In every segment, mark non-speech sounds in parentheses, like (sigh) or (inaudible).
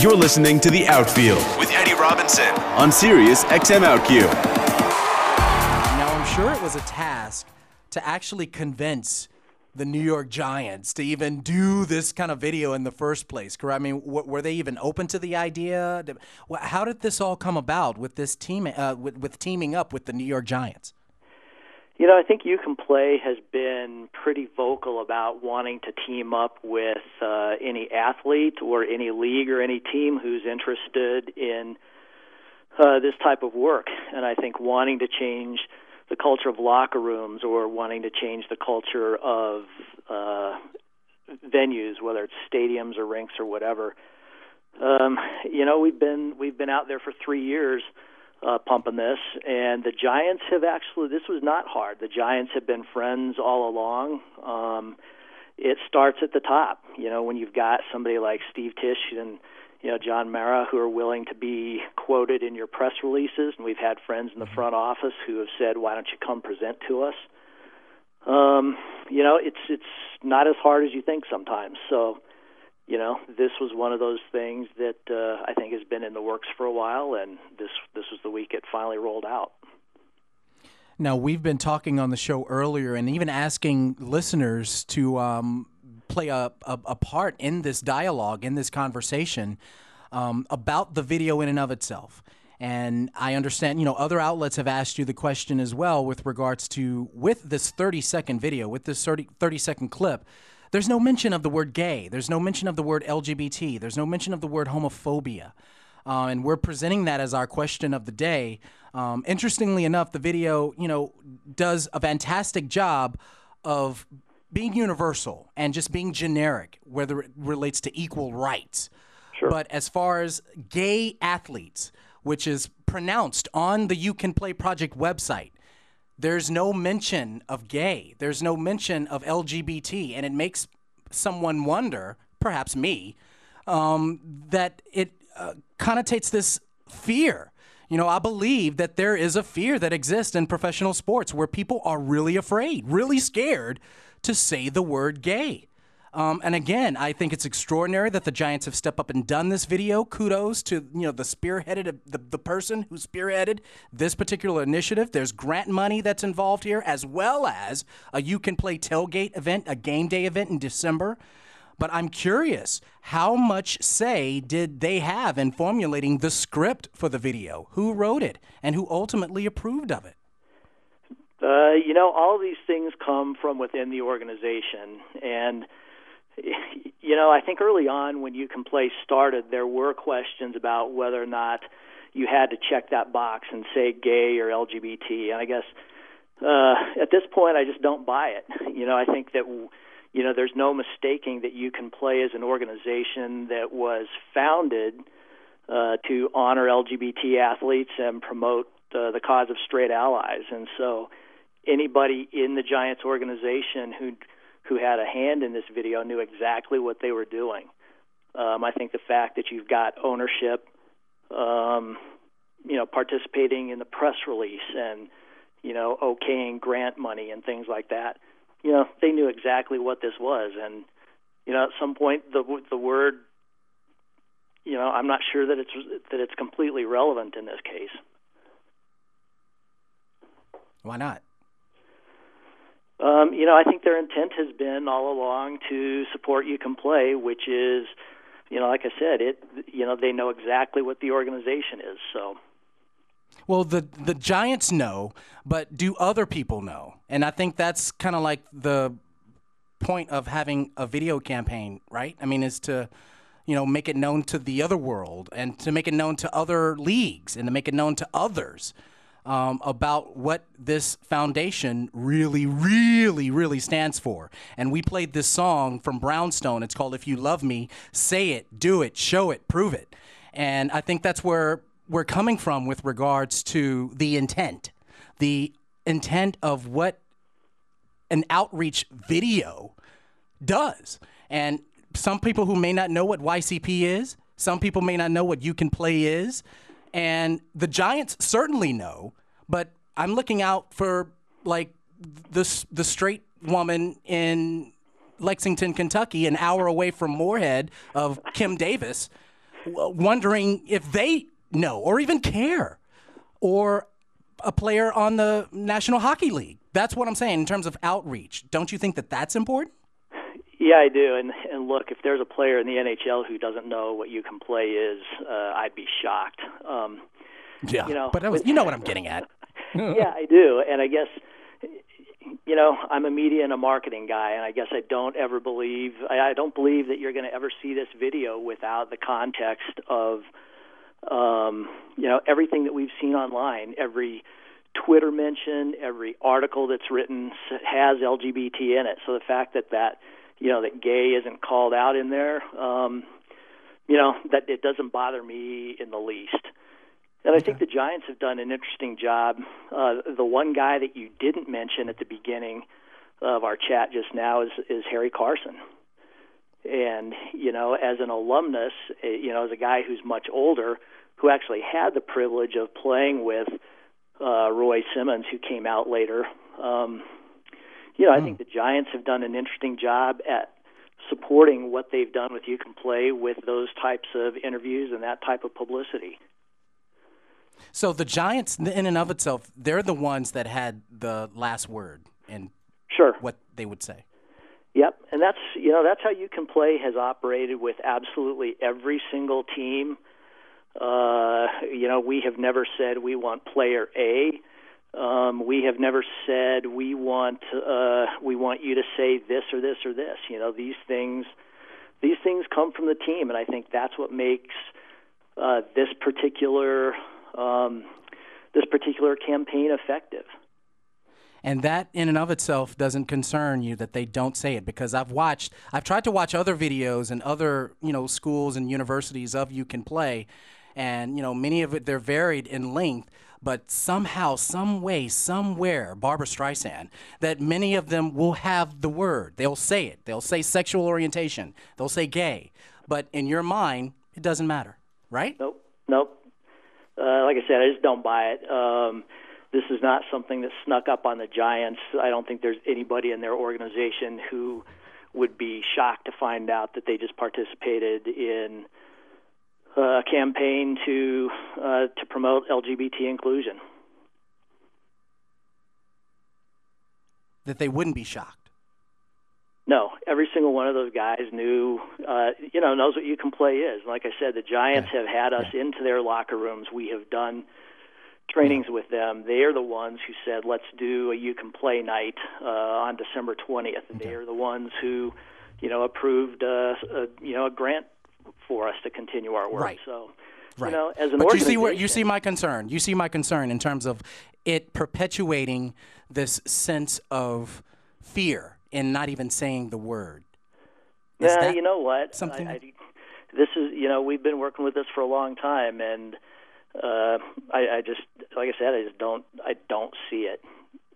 You're listening to The Outfield with Eddie Robinson on Sirius XM OutQ. Now, I'm sure it was a task to actually convince the New York Giants to even do this kind of video in the first place. Correct? I mean, w- were they even open to the idea? How did this all come about with this team, uh, with, with teaming up with the New York Giants? You know, I think You Can Play has been pretty vocal about wanting to team up with uh, any athlete or any league or any team who's interested in uh, this type of work. And I think wanting to change the culture of locker rooms or wanting to change the culture of uh, venues, whether it's stadiums or rinks or whatever. Um, you know, we've been we've been out there for three years pumping this, and the Giants have actually. This was not hard. The Giants have been friends all along. Um, it starts at the top. You know, when you've got somebody like Steve Tisch and you know John Mara who are willing to be quoted in your press releases, and we've had friends in the front office who have said, "Why don't you come present to us?" Um, you know, it's it's not as hard as you think sometimes. So you know, this was one of those things that uh, I think has been in the works for a while, and this this was the week it finally rolled out. Now, we've been talking on the show earlier and even asking listeners to um, play a, a, a, part in this dialogue, in this conversation um, about the video in and of itself. And I understand, you know, other outlets have asked you the question as well with regards to, with this 30 second video, with this 30, 30 second clip, there's no mention of the word gay. There's no mention of the word LGBT. There's no mention of the word homophobia. Uh, and we're presenting that as our question of the day. Um, interestingly enough, the video, you know, does a fantastic job of being universal and just being generic, whether it relates to equal rights. Sure. But as far as gay athletes, which is pronounced on the You Can Play Project website, there's no mention of gay. There's no mention of LGBT, and it makes someone wonder, perhaps me, um, that it uh, connotates this fear. You know, I believe that there is a fear that exists in professional sports where people are really afraid, really scared to say the word gay. Um, and again, I think it's extraordinary that the Giants have stepped up and done this video. Kudos to you know the spearheaded the, the person who spearheaded this particular initiative. There's grant money that's involved here, as well as a you can play tailgate event, a game day event in December. But I'm curious, how much say did they have in formulating the script for the video? Who wrote it, and who ultimately approved of it? Uh, you know, all these things come from within the organization, and (laughs) you know, I think early on when You Can Play started, there were questions about whether or not you had to check that box and say gay or LGBT. And I guess uh, at this point, I just don't buy it. (laughs) You know, I think that you know there's no mistaking that You Can Play as an organization that was founded uh, to honor LGBT athletes and promote uh, the cause of straight allies. And so, anybody in the Giants organization who who had a hand in this video knew exactly what they were doing. Um, I think the fact that you've got ownership, um, you know, participating in the press release and you know, okaying grant money and things like that, you know, they knew exactly what this was, and you know, at some point the the word, you know, I'm not sure that it's that it's completely relevant in this case. Why not? Um, you know, I think their intent has been all along to support You Can Play, which is, you know, like I said, it. You know, they know exactly what the organization is. So. Well, the the Giants know, but do other people know? And I think that's kind of like the point of having a video campaign, right? I mean, is to you know make it known to the other world and to make it known to other leagues and to make it known to others um, about what this foundation really, really, really stands for. And we played this song from Brownstone. It's called If You Love Me, Say It, Do It, Show It, Prove It. And I think that's where we're coming from with regards to the intent, the intent of what an outreach video does. And some people who may not know what YCP is, some people may not know what You Can Play is. And the Giants certainly know, but I'm looking out for like the the straight woman in Lexington, Kentucky, an hour away from Morehead of Kim Davis, wondering if they know or even care, or a player on the National Hockey League. That's what I'm saying in terms of outreach. Don't you think that that's important? Yeah, I do. And and look, if there's a player in the NHL who doesn't know what you can play is, uh, I'd be shocked. Um, yeah, you know, but was, you know what I'm getting at. (laughs) yeah, I do, and I guess you know I'm a media and a marketing guy, and I guess I don't ever believe I, I don't believe that you're going to ever see this video without the context of um, you know everything that we've seen online, every Twitter mention, every article that's written has LGBT in it. So the fact that that you know that gay isn't called out in there, um, you know that it doesn't bother me in the least. And I think the Giants have done an interesting job. Uh, the one guy that you didn't mention at the beginning of our chat just now is is Harry Carson. And you know, as an alumnus, eh, you know, as a guy who's much older, who actually had the privilege of playing with uh, Roy Simmons, who came out later. Um, you know, I think hmm. the Giants have done an interesting job at supporting what they've done with You Can Play with those types of interviews and that type of publicity. So the Giants, in and of itself, they're the ones that had the last word and sure what they would say. Yep, and that's you know that's how you can play has operated with absolutely every single team. Uh, you know, we have never said we want player A. Um, we have never said we want uh, we want you to say this or this or this. You know, these things these things come from the team, and I think that's what makes uh, this particular um, this particular campaign effective. And that in and of itself doesn't concern you that they don't say it because I've watched I've tried to watch other videos and other, you know, schools and universities of you can play and you know many of it they're varied in length but somehow some way somewhere Barbara Streisand that many of them will have the word. They'll say it. They'll say sexual orientation. They'll say gay. But in your mind it doesn't matter right? Nope. Nope uh, like I said, I just don't buy it. Um, this is not something that snuck up on the Giants. I don't think there's anybody in their organization who would be shocked to find out that they just participated in a campaign to uh, to promote LGBT inclusion. That they wouldn't be shocked. No, every single one of those guys knew, uh, you know, knows what you can play is. Like I said, the Giants have had us into their locker rooms. We have done trainings with them. They are the ones who said, "Let's do a you can play night uh, on December 20th." Okay. They are the ones who, you know, approved uh, a, you know a grant for us to continue our work. Right. So, right. you know, as an but you see where you see my concern. You see my concern in terms of it perpetuating this sense of fear and not even saying the word. Is yeah, you know what? Something. I, I, this is you know we've been working with this for a long time, and uh, I, I just like I said, I just don't I don't see it.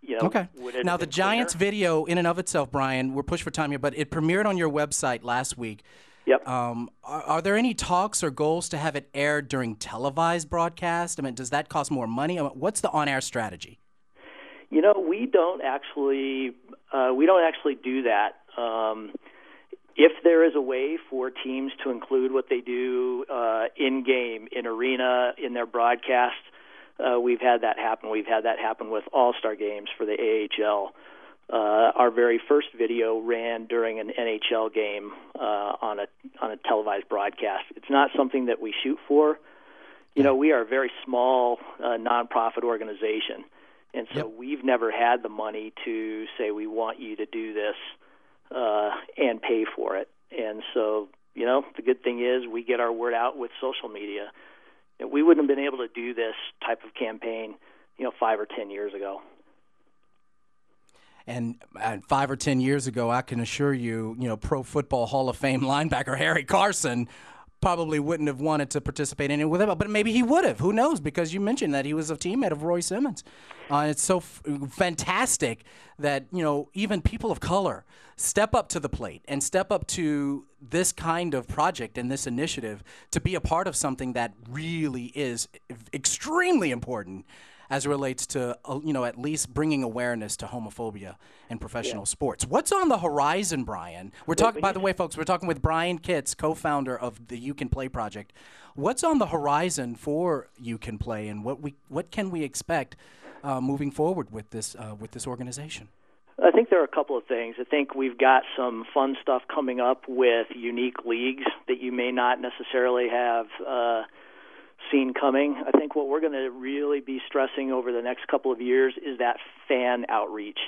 You know, okay. Now the Giants cleaner? video, in and of itself, Brian, we're pushed for time here, but it premiered on your website last week. Yep. Um, are, are, there any talks or goals to have it aired during televised broadcast? I mean, does that cost more money? What's the on-air strategy? You know, we don't actually uh, we don't actually do that. Um, if there is a way for teams to include what they do uh, in game, in arena, in their broadcast, uh, we've had that happen. We've had that happen with All Star games for the AHL. Uh, our very first video ran during an NHL game uh, on a on a televised broadcast. It's not something that we shoot for. You know, we are a very small uh, nonprofit organization. And so yep. we've never had the money to say we want you to do this uh, and pay for it. And so, you know, the good thing is we get our word out with social media. We wouldn't have been able to do this type of campaign, you know, five or ten years ago. And, and five or ten years ago, I can assure you, you know, Pro Football Hall of Fame linebacker Harry Carson probably wouldn't have wanted to participate in it with him, but maybe he would have. Who knows? Because you mentioned that he was a teammate of Roy Simmons. Uh, it's so f- fantastic that you know even people of color step up to the plate and step up to this kind of project and this initiative to be a part of something that really is extremely important. As it relates to uh, you know at least bringing awareness to homophobia in professional yeah. sports. What's on the horizon, Brian? We're talking by the way folks, we're talking with Brian Kitts, co-founder of the You Can Play project. What's on the horizon for You Can Play and what we what can we expect uh, moving forward with this uh, with this organization? I think there are a couple of things. I think we've got some fun stuff coming up with unique leagues that you may not necessarily have uh, seen coming. I think what we're going to really be stressing over the next couple of years is that fan outreach,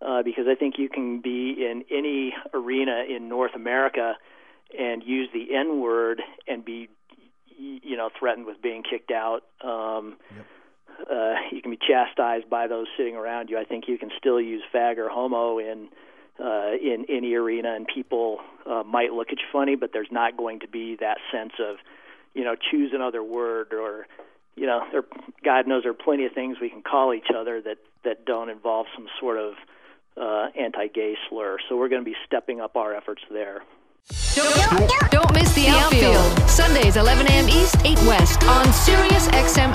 uh, because I think you can be in any arena in North America and use the N word and be, you know, threatened with being kicked out. Um, yep. Uh, you can be chastised by those sitting around you. I think you can still use fag or homo in uh, in any arena, and people uh, might look at you funny, but there's not going to be that sense of you know, choose another word or you know, there God knows there are plenty of things we can call each other that that don't involve some sort of uh, anti-gay slur. So we're going to be stepping up our efforts there. Don't, don't miss the outfield. Sundays 11 a.m. East, 8 West on Sirius XM.